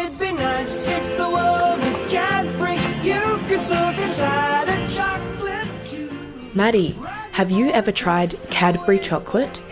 it'd be nice if the world was Cadbury. You could surf inside a chocolate tube. Maddie, have you ever tried Cadbury chocolate?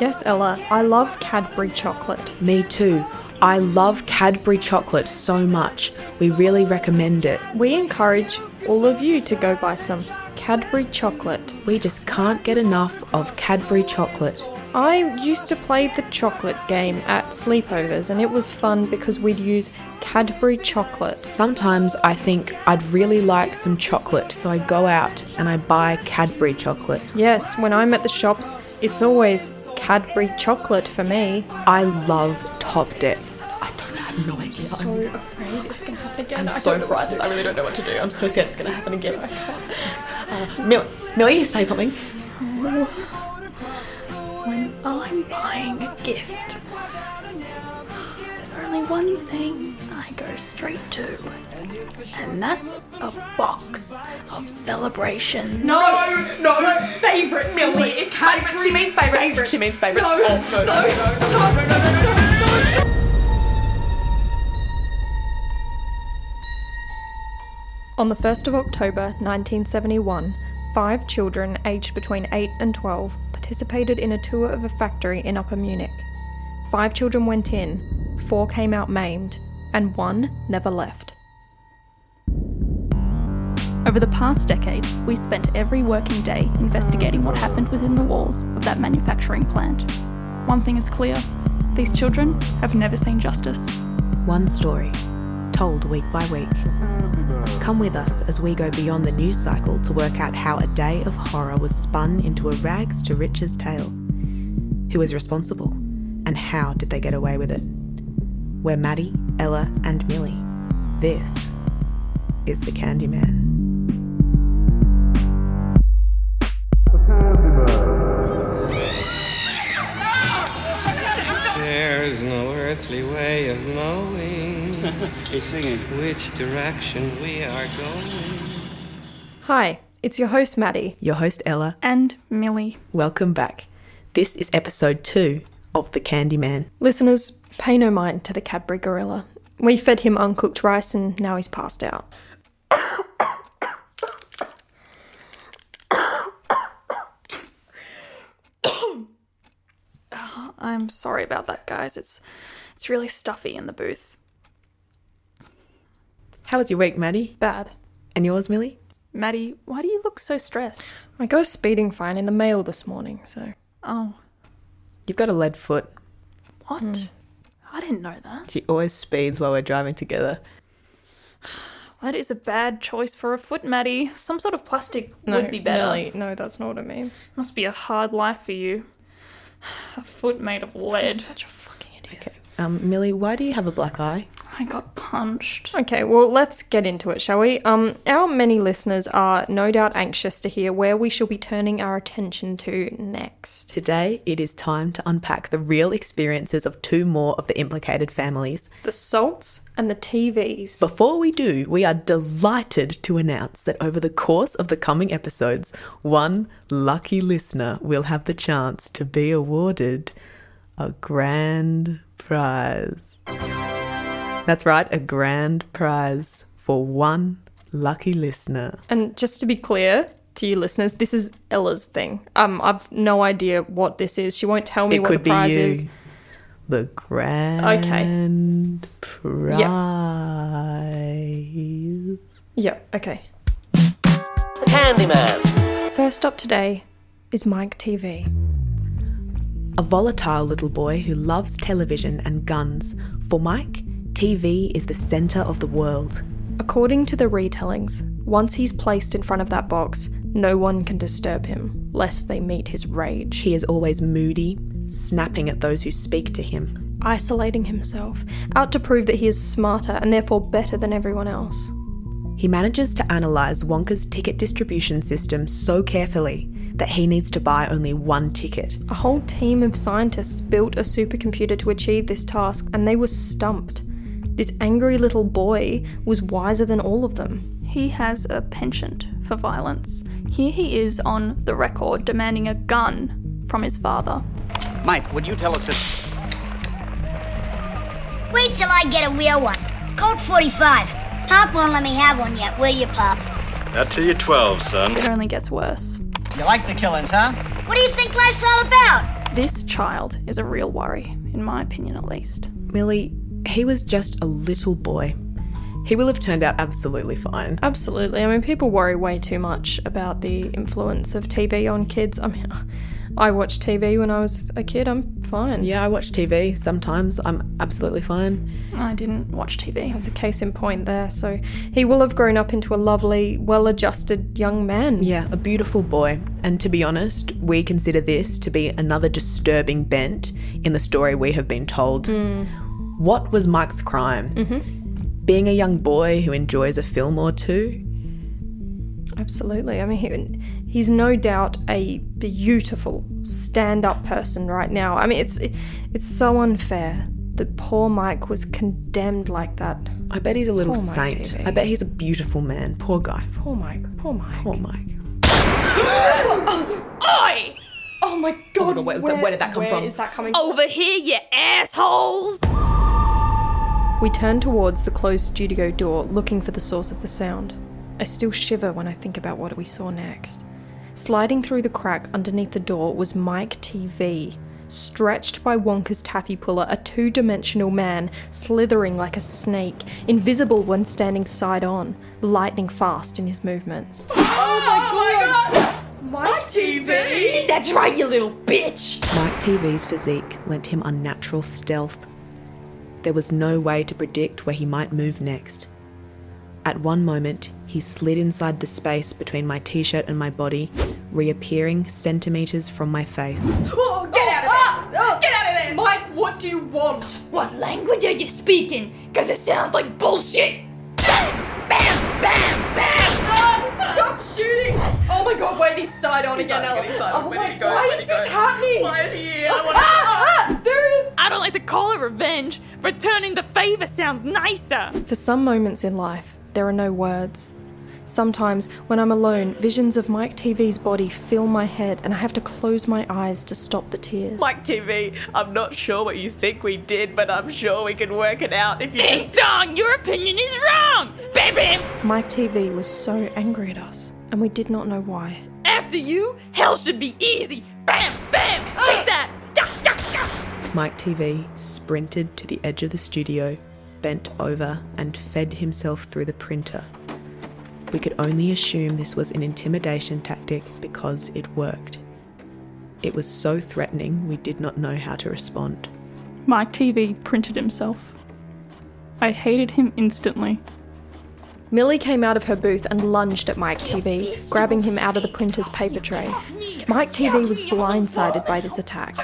Yes, Ella, I love Cadbury chocolate. Me too. I love Cadbury chocolate so much. We really recommend it. We encourage all of you to go buy some Cadbury chocolate. We just can't get enough of Cadbury chocolate. I used to play the chocolate game at sleepovers, and it was fun because we'd use Cadbury chocolate. Sometimes I think I'd really like some chocolate, so I go out and I buy Cadbury chocolate. Yes, when I'm at the shops, it's always Cadbury chocolate for me. I love Top Decks. I don't have no idea. I'm so afraid it's gonna happen again. I'm so frightened. I really don't know what to do. I'm so scared it's going to happen again. I can't. Uh, Mill- Millie, say something. When I'm buying a gift, there's only one thing I go straight to, and that's a box of celebration. No, no, no, favourites. Millie, it's favourites. She means favourites. She means favourites. No, oh, no, no, no, no, no, no, no, no, no, no. On the 1st of October 1971, five children aged between 8 and 12 participated in a tour of a factory in Upper Munich. Five children went in, four came out maimed, and one never left. Over the past decade, we spent every working day investigating what happened within the walls of that manufacturing plant. One thing is clear these children have never seen justice. One story, told week by week. Come with us as we go beyond the news cycle to work out how a day of horror was spun into a rags to riches tale. Who is responsible, and how did they get away with it? We're Maddie, Ella, and Millie. This is the Candyman. There's no earthly way of knowing He's singing. which direction we are going. Hi, it's your host Maddie. Your host, Ella. And Millie. Welcome back. This is episode two of The Candyman. Listeners, pay no mind to the Cadbury gorilla. We fed him uncooked rice and now he's passed out. I'm sorry about that, guys. It's it's really stuffy in the booth. How was your week, Maddie? Bad. And yours, Millie? Maddie, why do you look so stressed? I got a speeding fine in the mail this morning, so. Oh, You've got a lead foot. what? I didn't know that. She always speeds while we're driving together. That is a bad choice for a foot, Maddie. Some sort of plastic would be better. Millie, no, that's not what I mean. Must be a hard life for you. A foot made of lead. Such a fucking idiot. Okay. Um, Millie, why do you have a black eye? I got punched. Okay, well, let's get into it, shall we? Um, our many listeners are no doubt anxious to hear where we shall be turning our attention to next. Today, it is time to unpack the real experiences of two more of the implicated families. The salts and the Teavees. Before we do, we are delighted to announce that over the course of the coming episodes, one lucky listener will have the chance to be awarded a grand prize. That's right, a grand prize for one lucky listener. And just to be clear to you listeners, this is Ella's thing. Um, I've no idea what this is. She won't tell me it what could the be prize you. is. The grand okay. prize. Yeah, okay. The Candyman. First up today is Mike Teavee. A volatile little boy who loves television and guns. For Mike, TV is the centre of the world. According to the retellings, once he's placed in front of that box, no one can disturb him, lest they meet his rage. He is always moody, snapping at those who speak to him. Isolating himself, out to prove that he is smarter and therefore better than everyone else. He manages to analyse Wonka's ticket distribution system so carefully that he needs to buy only one ticket. A whole team of scientists built a supercomputer to achieve this task, and they were stumped. This angry little boy was wiser than all of them. He has a penchant for violence. Here he is on the record demanding a gun from his father. Mike, would you tell us this? Wait till I get a real one. Colt 45. Pop won't let me have one yet, will you, Pop? Not till you're 12, son. It only gets worse. You like the killings, huh? What do you think life's all about? This child is a real worry, in my opinion at least. Millie, he was just a little boy. He will have turned out absolutely fine. Absolutely. I mean, people worry way too much about the influence of TV on kids. I mean, I watched TV when I was a kid. I'm fine. Yeah, I watch TV sometimes. I'm absolutely fine. I didn't watch TV. That's a case in point there. So he will have grown up into a lovely, well adjusted young man. Yeah, a beautiful boy. And to be honest, we consider this to be another disturbing bent in the story we have been told. Hmm. What was Mike's crime? Mm-hmm. Being a young boy who enjoys a film or two? Absolutely. I mean, he, he's no doubt a beautiful stand up person right now. I mean, it's, it's so unfair that poor Mike was condemned like that. I bet he's a little Poor saint. I bet he's a beautiful man. Poor guy. Poor Mike. Poor Mike. Poor Mike. Oi! Oh, oh my god. God, where is that- where did that come where from? is that coming Over here, you assholes! We turn towards the closed studio door, looking for the source of the sound. I still shiver when I think about what we saw next. Sliding through the crack underneath the door was Mike Teavee. Stretched by Wonka's taffy puller, a two dimensional man, slithering like a snake, invisible when standing side on, lightning fast in his movements. Oh my god! Mike Teavee! That's right, you little bitch! Mike Teavee's physique lent him unnatural stealth. There was no way to predict where he might move next. At one moment, he slid inside the space between my t shirt and my body, reappearing centimetres from my face. Oh, get out of there! Get out of there! Mike, what do you want? What language are you speaking? Because it sounds like bullshit! Bam! Bam! Bam! Bam! stop shooting! Oh my god, wait, he's side on again, Ella. Oh my god, why is this happening? Why is he here? I want to. Ah, ah, there is. I don't like to call it revenge. Returning the favor sounds nicer. For some moments in life, there are no words. Sometimes, when I'm alone, visions of Mike Teavee's body fill my head and I have to close my eyes to stop the tears. Mike Teavee, I'm not sure what you think we did, but I'm sure we can work it out if you Ding just. dong, your opinion is wrong. Bam bam. Mike Teavee was so angry at us, and we did not know why. After you, hell should be easy. Bam bam. Mike Teavee sprinted to the edge of the studio, bent over, and fed himself through the printer. We could only assume this was an intimidation tactic because it worked. It was so threatening we did not know how to respond. Mike Teavee printed himself. I hated him instantly. Millie came out of her booth and lunged at Mike Teavee, grabbing him out of the printer's paper tray. Mike Teavee was blindsided by this attack.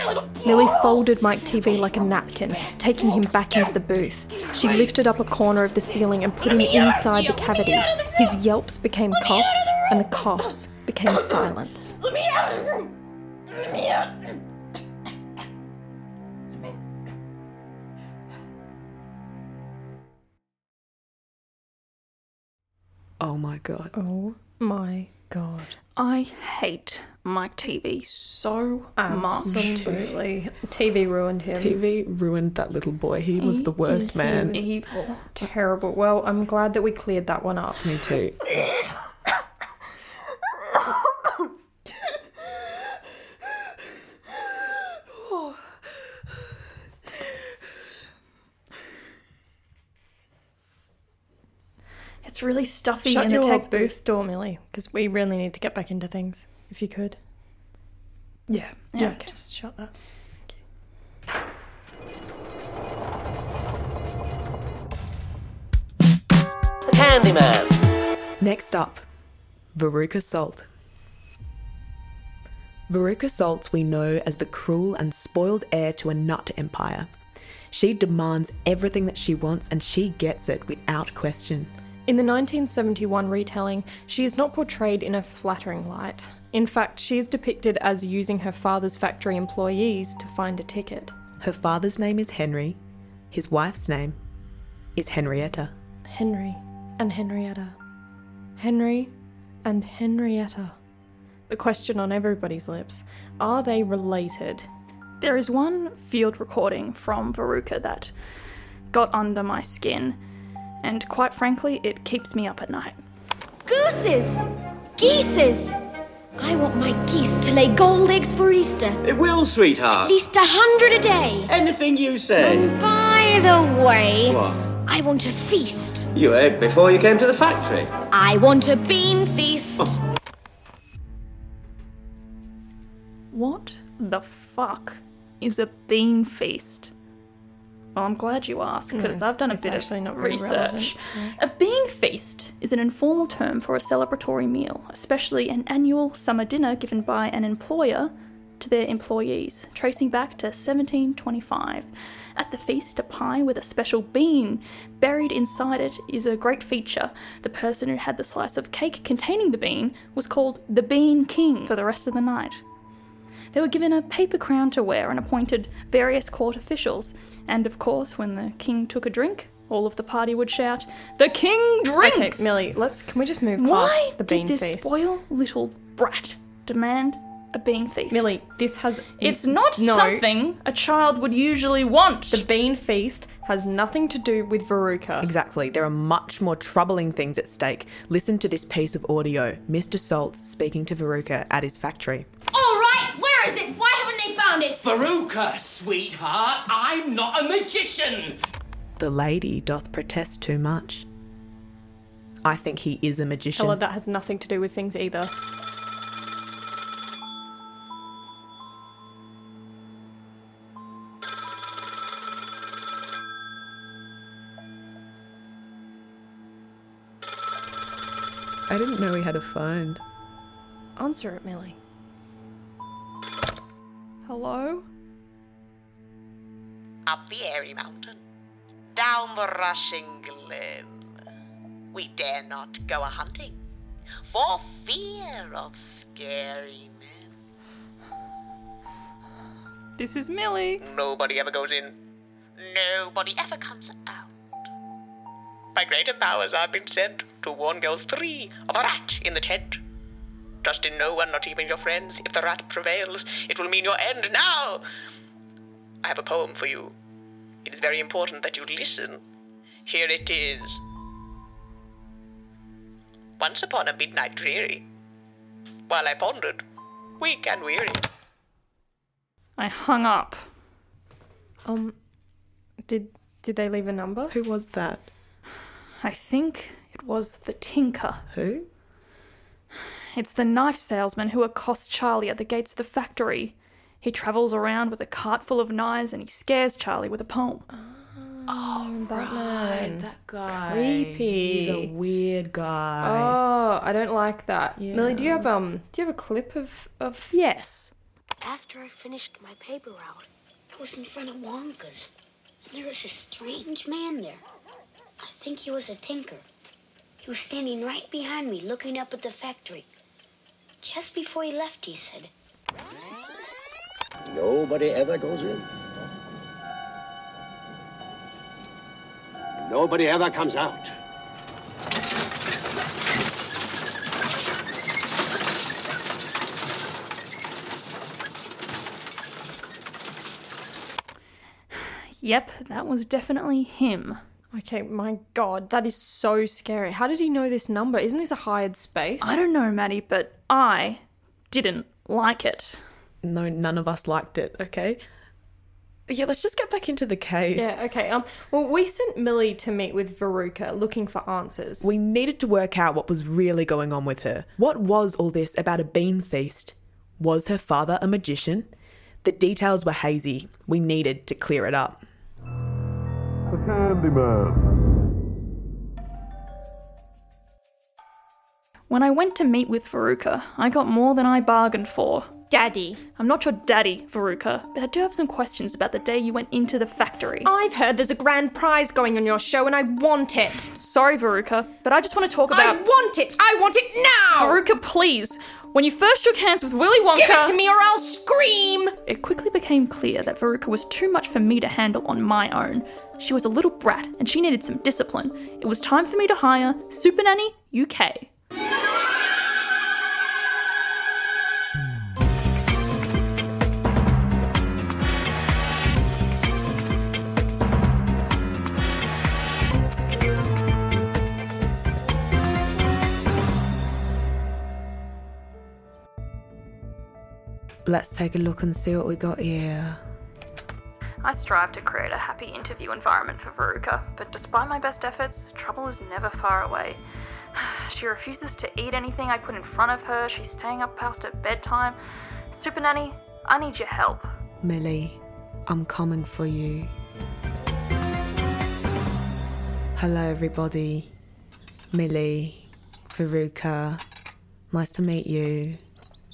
Millie folded Mike Teavee like a napkin, taking him back into the booth. She lifted up a corner of the ceiling and put him inside the cavity. His yelps became coughs, and the coughs became silence. Let me out of the room. Let me out. Oh my god. Oh my god. I hate Mike Teavee so much. Absolutely. TV ruined him. TV ruined that little boy. He was the worst man. Evil. Terrible. Well, I'm glad that we cleared that one up. Me too. really stuffy Shut in your the tech booth. booth door, Millie, because we really need to get back into things. If you could. Yeah. Yeah, Yeah. okay, just shut that. The Candyman. Next up, Veruca Salt. Veruca Salt we know as the cruel and spoiled heir to a nut empire. She demands everything that she wants and she gets it without question. In the 1971 retelling, she is not portrayed in a flattering light. In fact, she is depicted as using her father's factory employees to find a ticket. Her father's name is Henry, his wife's name is Henrietta. Henry and Henrietta. Henry and Henrietta. The question on everybody's lips are they related? There is one field recording from Veruca that got under my skin. And quite frankly, it keeps me up at night. Gooses! Geeses! I want my geese to lay gold eggs for Easter. It will, sweetheart. At least a hundred a day. Anything you say. And by the way, What? I want a feast. You ate before you came to the factory. I want a bean feast. Oh. What the fuck is a bean feast? Well, I'm glad you asked because Mm, I've done a bit of not research. relevant, A bean feast is an informal term for a celebratory meal, especially an annual summer dinner given by an employer to their employees, tracing back to 1725. At the feast, a pie with a special bean buried inside it is a great feature. The person who had the slice of cake containing the bean was called the Bean King for the rest of the night. They were given a paper crown to wear and appointed various court officials. And of course, when the king took a drink, all of the party would shout, "The king drinks!" Okay, Millie, let's can we just move past Why the bean did this feast? spoil little brat demand a bean feast? Millie, this has it's not no, something a child would usually want. The bean feast has nothing to do with Veruca. Exactly. There are much more troubling things at stake. Listen to this piece of audio Mr. Saltz speaking to Veruca at his factory. All right, where is it? Why haven't they found it? Veruca, sweetheart, I'm not a magician. The lady doth protest too much. I think he is a magician. Ella, that has nothing to do with things either. I didn't know he had a phone. Answer it, Millie. Hello? Up the airy mountain, down the rushing glen. We dare not go a hunting, for fear of scary men. This is Millie. Nobody ever goes in. Nobody ever comes out. By greater powers I've been sent to warn girls three of a rat in the tent. Trust in no one, not even your friends. If the rat prevails, it will mean your end now. I have a poem for you. It is very important that you listen. Here it is. Once upon a midnight dreary, while I pondered, weak and weary. I hung up. Um, did did they leave a number? Who was that? I think it was the Tinker. Who? It's the knife salesman who accosts Charlie at the gates of the factory. He travels around with a cart full of knives and he scares Charlie with a poem. Oh, Batman. that guy. Creepy. He's a weird guy. Oh, I don't like that. Millie, do you have um do you have a clip of of Yes. After I finished my paper route, I was in front of Wonka's. And there was a strange man there. I think he was a tinker. He was standing right behind me, looking up at the factory. Just before he left, he said, Nobody ever goes in. Nobody ever comes out. Yep, that was definitely him. Okay, my god, that is so scary. How did he know this number? Isn't this a hired space? I don't know, Maddie, but I didn't like it. No, none of us liked it, okay? Yeah, let's just get back into the case. Yeah, okay. Um well we sent Millie to meet with Veruca looking for answers. We needed to work out what was really going on with her. What was all this about a bean feast? Was her father a magician? The details were hazy. We needed to clear it up. Candyman. When I went to meet with Veruca, I got more than I bargained for. Daddy. I'm not your daddy, Veruca, but I do have some questions about the day you went into the factory. I've heard there's a grand prize going on your show and I want it. Sorry, Veruca, but I just want to talk about. I want it. I want it now. Veruca, please. When you first shook hands with Willy Wonka. Give it to me or I'll scream. It quickly became clear that Veruca was too much for me to handle on my own. She was a little brat and she needed some discipline. It was time for me to hire Super Nanny UK. Let's take a look and see what we got here. I strive to create a happy interview environment for Veruca, but despite my best efforts, trouble is never far away. She refuses to eat anything I put in front of her, she's staying up past her bedtime. Super Nanny, I need your help. Millie, I'm coming for you. Hello, everybody. Millie, Veruca. Nice to meet you.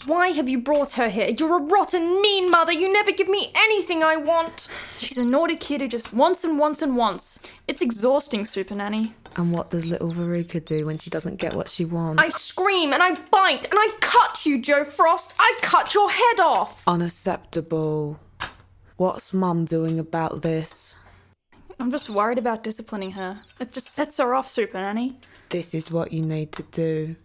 Why have you brought her here? You're a rotten, mean mother. You never give me anything I want. She's a naughty kid who just wants and wants and wants. It's exhausting, Super Nanny. And what does little Veruca do when she doesn't get what she wants? I scream and I bite and I cut you, Jo Frost. I cut your head off. Unacceptable. What's Mum doing about this? I'm just worried about disciplining her. It just sets her off, Super Nanny. This is what you need to do.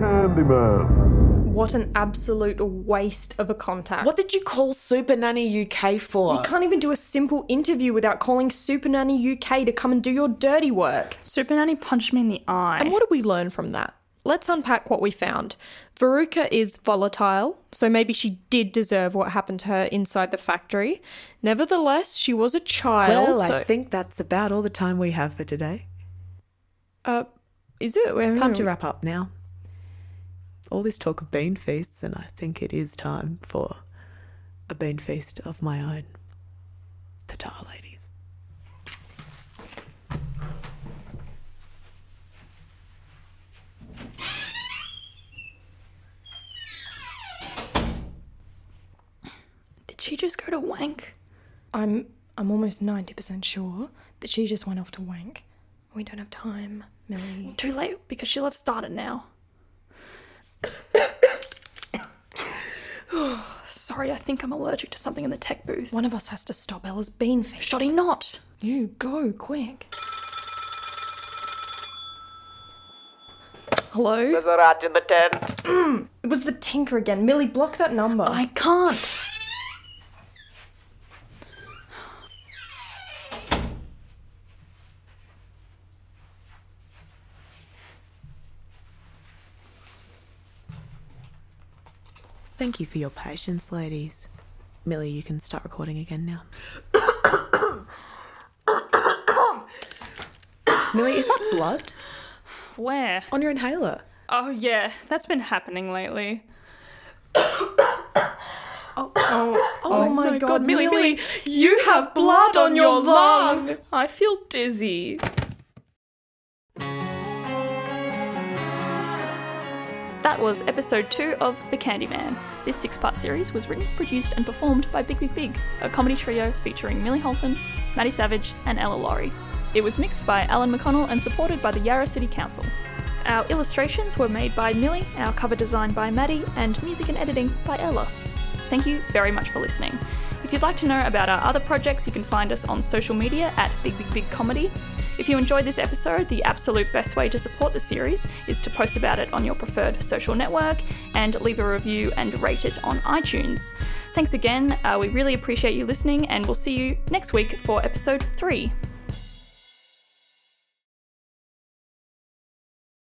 The Candyman. What an absolute waste of a contact. What did you call Super Nanny UK for? You can't even do a simple interview without calling Super Nanny UK to come and do your dirty work. Super Nanny punched me in the eye. And what did we learn from that? Let's unpack what we found. Veruca is volatile, so maybe she did deserve what happened to her inside the factory. Nevertheless, she was a child. Well, so... I think that's about all the time we have for today. Uh, is it? We're Time to wrap up now. All this talk of bean feasts, and I think it is time for a bean feast of my own. Ta-ta, ladies. Did she just go to wank? I'm I'm almost ninety percent sure that she just went off to wank. We don't have time, Millie. Too late because she'll have started now. Sorry, I think I'm allergic to something in the tech booth. One of us has to stop Ella's bean feast. Shoddy not. You go quick. Hello? There's a rat in the tent. It was the Tinker again. Millie, block that number. I can't. Thank you for your patience, ladies. Millie, you can start recording again now. Millie, is that blood Where? on your inhaler? Oh, yeah, that's been happening lately. Oh, oh, oh, oh my god, Millie, Millie, you have blood on your lung. I feel dizzy. That was episode two of The Candyman. This six part series was written, produced, and performed by Big Big Big, a comedy trio featuring Millie Holton, Maddie Savage, and Ella Laurie. It was mixed by Alan McConnell and supported by the Yarra City Council. Our illustrations were made by Millie, our cover design by Maddie, and music and editing by Ella. Thank you very much for listening. If you'd like to know about our other projects, you can find us on social media at Big Big Big Comedy. If you enjoyed this episode, the absolute best way to support the series is to post about it on your preferred social network and leave a review and rate it on iTunes. Thanks again, uh, we really appreciate you listening, and we'll see you next week for episode 3.